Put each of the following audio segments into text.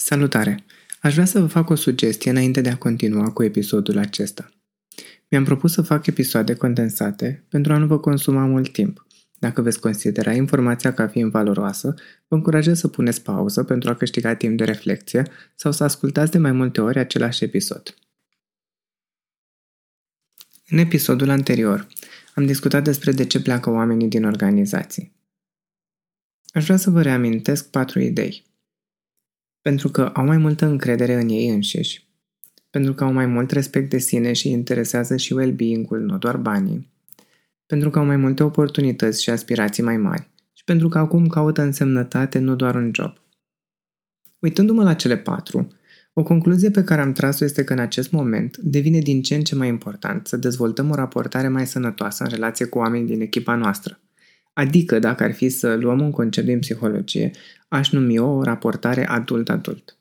Salutare! Aș vrea să vă fac o sugestie înainte de a continua cu episodul acesta. Mi-am propus să fac episoade condensate pentru a nu vă consuma mult timp. Dacă veți considera informația ca fiind valoroasă, vă încurajez să puneți pauză pentru a câștiga timp de reflexie sau să ascultați de mai multe ori același episod. În episodul anterior, am discutat despre de ce pleacă oamenii din organizații. Aș vrea să vă reamintesc patru idei. Pentru că au mai multă încredere în ei înșiși, pentru că au mai mult respect de sine și interesează și well-being-ul, nu doar banii, pentru că au mai multe oportunități și aspirații mai mari și pentru că acum caută însemnătate, nu doar un job. Uitându-mă la cele patru, o concluzie pe care am tras-o este că în acest moment devine din ce în ce mai important să dezvoltăm o raportare mai sănătoasă în relație cu oamenii din echipa noastră. Adică, dacă ar fi să luăm un concept din psihologie, aș numi o raportare adult-adult.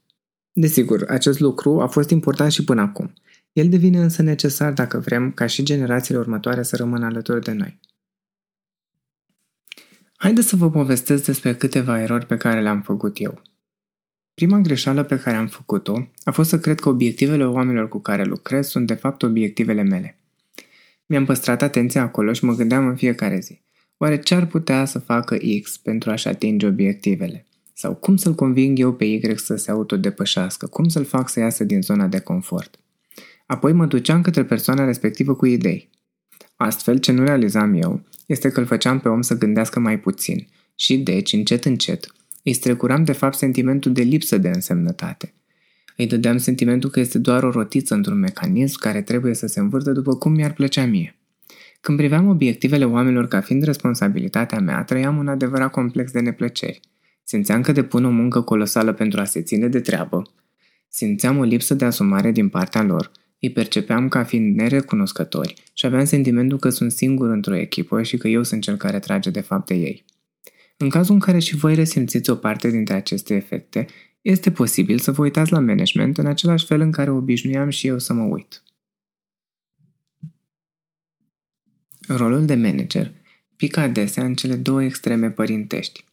Desigur, acest lucru a fost important și până acum. El devine însă necesar dacă vrem ca și generațiile următoare să rămână alături de noi. Haideți să vă povestesc despre câteva erori pe care le-am făcut eu. Prima greșeală pe care am făcut-o a fost să cred că obiectivele oamenilor cu care lucrez sunt de fapt obiectivele mele. Mi-am păstrat atenția acolo și mă gândeam în fiecare zi. Oare ce ar putea să facă X pentru a-și atinge obiectivele? Sau cum să-l conving eu pe Y să se autodepășească? Cum să-l fac să iasă din zona de confort? Apoi mă duceam către persoana respectivă cu idei. Astfel, ce nu realizam eu este că îl făceam pe om să gândească mai puțin și, deci, încet încet, îi strecuram de fapt sentimentul de lipsă de însemnătate. Îi dădeam sentimentul că este doar o rotiță într-un mecanism care trebuie să se învârtă după cum mi-ar plăcea mie. Când priveam obiectivele oamenilor ca fiind responsabilitatea mea, trăiam un adevărat complex de neplăceri. Simțeam că depun o muncă colosală pentru a se ține de treabă. Simțeam o lipsă de asumare din partea lor. Îi percepeam ca fiind nerecunoscători și aveam sentimentul că sunt singur într-o echipă și că eu sunt cel care trage de fapt de ei. În cazul în care și voi resimțiți o parte dintre aceste efecte, este posibil să vă uitați la management în același fel în care obișnuiam și eu să mă uit. Rolul de manager pică adesea în cele două extreme părintești.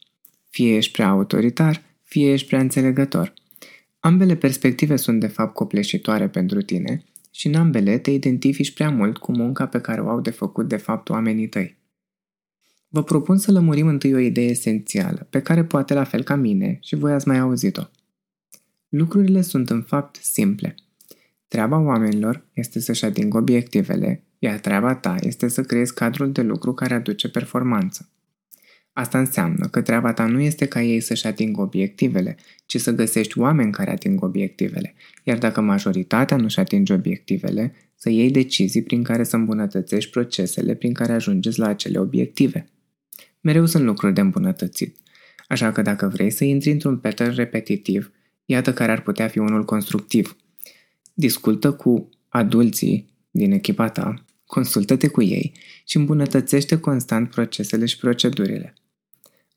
Fie ești prea autoritar, fie ești prea înțelegător. Ambele perspective sunt de fapt copleșitoare pentru tine și în ambele te identifici prea mult cu munca pe care o au de făcut de fapt oamenii tăi. Vă propun să lămurim întâi o idee esențială, pe care poate la fel ca mine și voi ați mai auzit-o. Lucrurile sunt în fapt simple. Treaba oamenilor este să-și atingă obiectivele, iar treaba ta este să creezi cadrul de lucru care aduce performanță. Asta înseamnă că treaba ta nu este ca ei să-și atingă obiectivele, ci să găsești oameni care ating obiectivele, iar dacă majoritatea nu-și atinge obiectivele, să iei decizii prin care să îmbunătățești procesele prin care ajungeți la acele obiective. Mereu sunt lucruri de îmbunătățit. Așa că dacă vrei să intri într-un pattern repetitiv, iată care ar putea fi unul constructiv. Discultă cu adulții din echipa ta, consultă-te cu ei și îmbunătățește constant procesele și procedurile.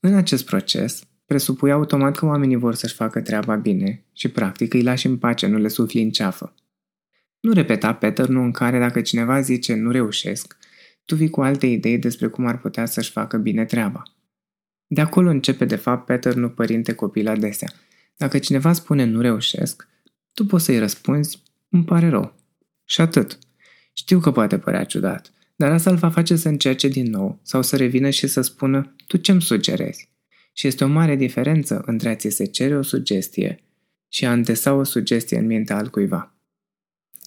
În acest proces, presupui automat că oamenii vor să-și facă treaba bine și practic îi lași în pace, nu le sufli în ceafă. Nu repeta pattern în care dacă cineva zice nu reușesc, tu vii cu alte idei despre cum ar putea să-și facă bine treaba. De acolo începe de fapt pattern părinte-copil adesea. Dacă cineva spune nu reușesc, tu poți să-i răspunzi, îmi pare rău. Și atât. Știu că poate părea ciudat, dar asta îl va face să încerce din nou sau să revină și să spună, tu ce-mi sugerezi? Și este o mare diferență între a ți se cere o sugestie și a îndesa o sugestie în mintea altcuiva.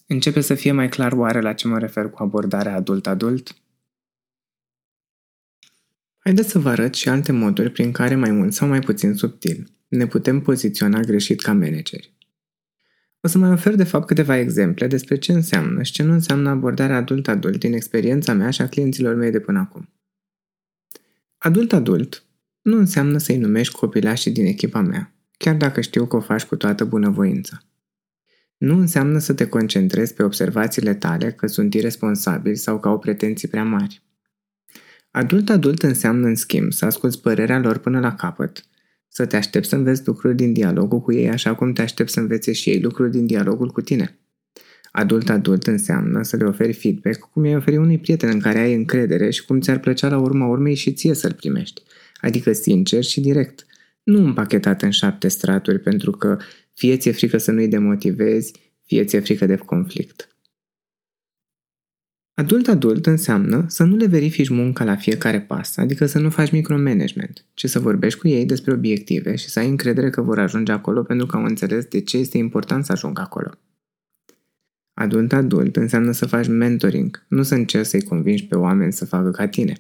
Începe să fie mai clar oare la ce mă refer cu abordarea adult-adult? Haideți să vă arăt și alte moduri prin care mai mult sau mai puțin subtil ne putem poziționa greșit ca manageri. O să mai ofer de fapt câteva exemple despre ce înseamnă și ce nu înseamnă abordarea adult-adult din experiența mea și a clienților mei de până acum. Adult-adult nu înseamnă să-i numești copilașii din echipa mea, chiar dacă știu că o faci cu toată bunăvoința. Nu înseamnă să te concentrezi pe observațiile tale că sunt irresponsabili sau că au pretenții prea mari. Adult-adult înseamnă, în schimb, să asculți părerea lor până la capăt, să te aștepți să înveți lucruri din dialogul cu ei așa cum te aștepți să învețe și ei lucruri din dialogul cu tine. Adult-adult înseamnă să le oferi feedback cum i-ai oferi unui prieten în care ai încredere și cum ți-ar plăcea la urma urmei și ție să-l primești, adică sincer și direct, nu împachetat în șapte straturi pentru că fie ți-e frică să nu-i demotivezi, fie ți-e frică de conflict. Adult-adult înseamnă să nu le verifici munca la fiecare pas, adică să nu faci micromanagement, ci să vorbești cu ei despre obiective și să ai încredere că vor ajunge acolo pentru că au înțeles de ce este important să ajungă acolo. Adult-adult înseamnă să faci mentoring, nu să încerci să-i convingi pe oameni să facă ca tine.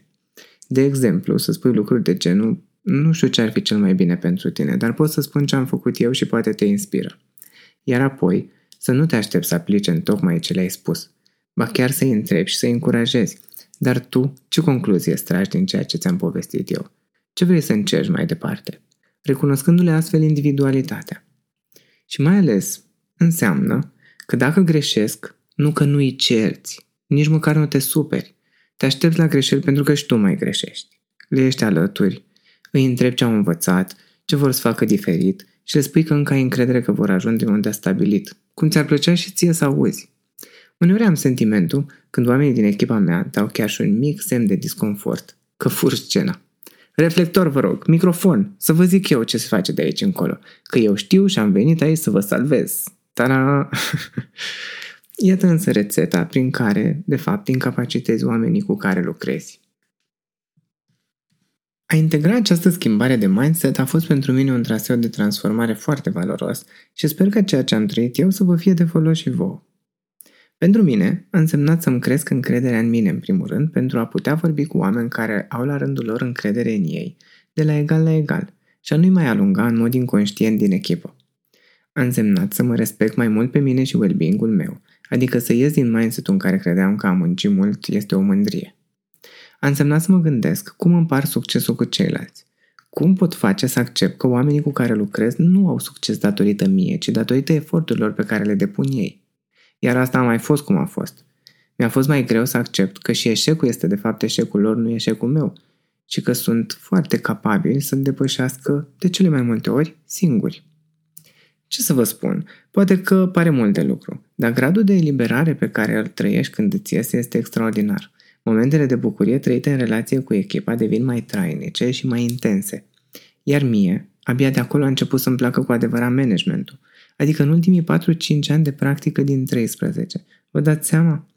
De exemplu, să spui lucruri de genul nu știu ce ar fi cel mai bine pentru tine, dar pot să spun ce am făcut eu și poate te inspiră. Iar apoi, să nu te aștepți să aplici în tocmai ce le-ai spus, ba chiar să-i întrebi și să-i încurajezi. Dar tu, ce concluzie tragi din ceea ce ți-am povestit eu? Ce vrei să încerci mai departe? Recunoscându-le astfel individualitatea. Și mai ales, înseamnă că dacă greșesc, nu că nu-i cerți, nici măcar nu te superi. Te aștepți la greșeli pentru că și tu mai greșești. Le ești alături, îi întrebi ce au învățat, ce vor să facă diferit și le spui că încă ai încredere că vor ajunge unde a stabilit, cum ți-ar plăcea și ție să auzi. Uneori am sentimentul, când oamenii din echipa mea dau chiar și un mic semn de disconfort, că fur scena. Reflector, vă rog, microfon, să vă zic eu ce se face de aici încolo, că eu știu și am venit aici să vă salvez. Ta-da! Iată însă rețeta prin care, de fapt, incapacitezi oamenii cu care lucrezi. A integra această schimbare de mindset a fost pentru mine un traseu de transformare foarte valoros și sper că ceea ce am trăit eu să vă fie de folos și vouă. Pentru mine, a însemnat să-mi cresc încrederea în mine, în primul rând, pentru a putea vorbi cu oameni care au la rândul lor încredere în ei, de la egal la egal, și a nu-i mai alunga în mod inconștient din echipă. A însemnat să mă respect mai mult pe mine și well-being-ul meu, adică să ies din mindset-ul în care credeam că a munci mult este o mândrie. A însemnat să mă gândesc cum împar succesul cu ceilalți. Cum pot face să accept că oamenii cu care lucrez nu au succes datorită mie, ci datorită eforturilor pe care le depun ei? Iar asta a mai fost cum a fost. Mi-a fost mai greu să accept că și eșecul este de fapt eșecul lor, nu eșecul meu, și că sunt foarte capabili să depășească de cele mai multe ori singuri. Ce să vă spun? Poate că pare mult de lucru, dar gradul de eliberare pe care îl trăiești când îți iese este extraordinar. Momentele de bucurie trăite în relație cu echipa devin mai trainice și mai intense. Iar mie, abia de acolo a început să-mi placă cu adevărat managementul – adică în ultimii 4-5 ani de practică din 13. Vă dați seama?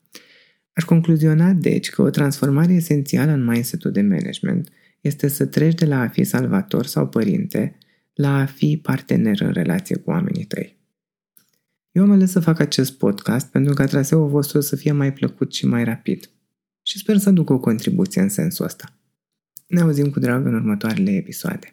Aș concluziona, deci, că o transformare esențială în mindset-ul de management este să treci de la a fi salvator sau părinte la a fi partener în relație cu oamenii tăi. Eu am ales să fac acest podcast pentru ca traseul vostru să fie mai plăcut și mai rapid. Și sper să aduc o contribuție în sensul ăsta. Ne auzim cu drag în următoarele episoade.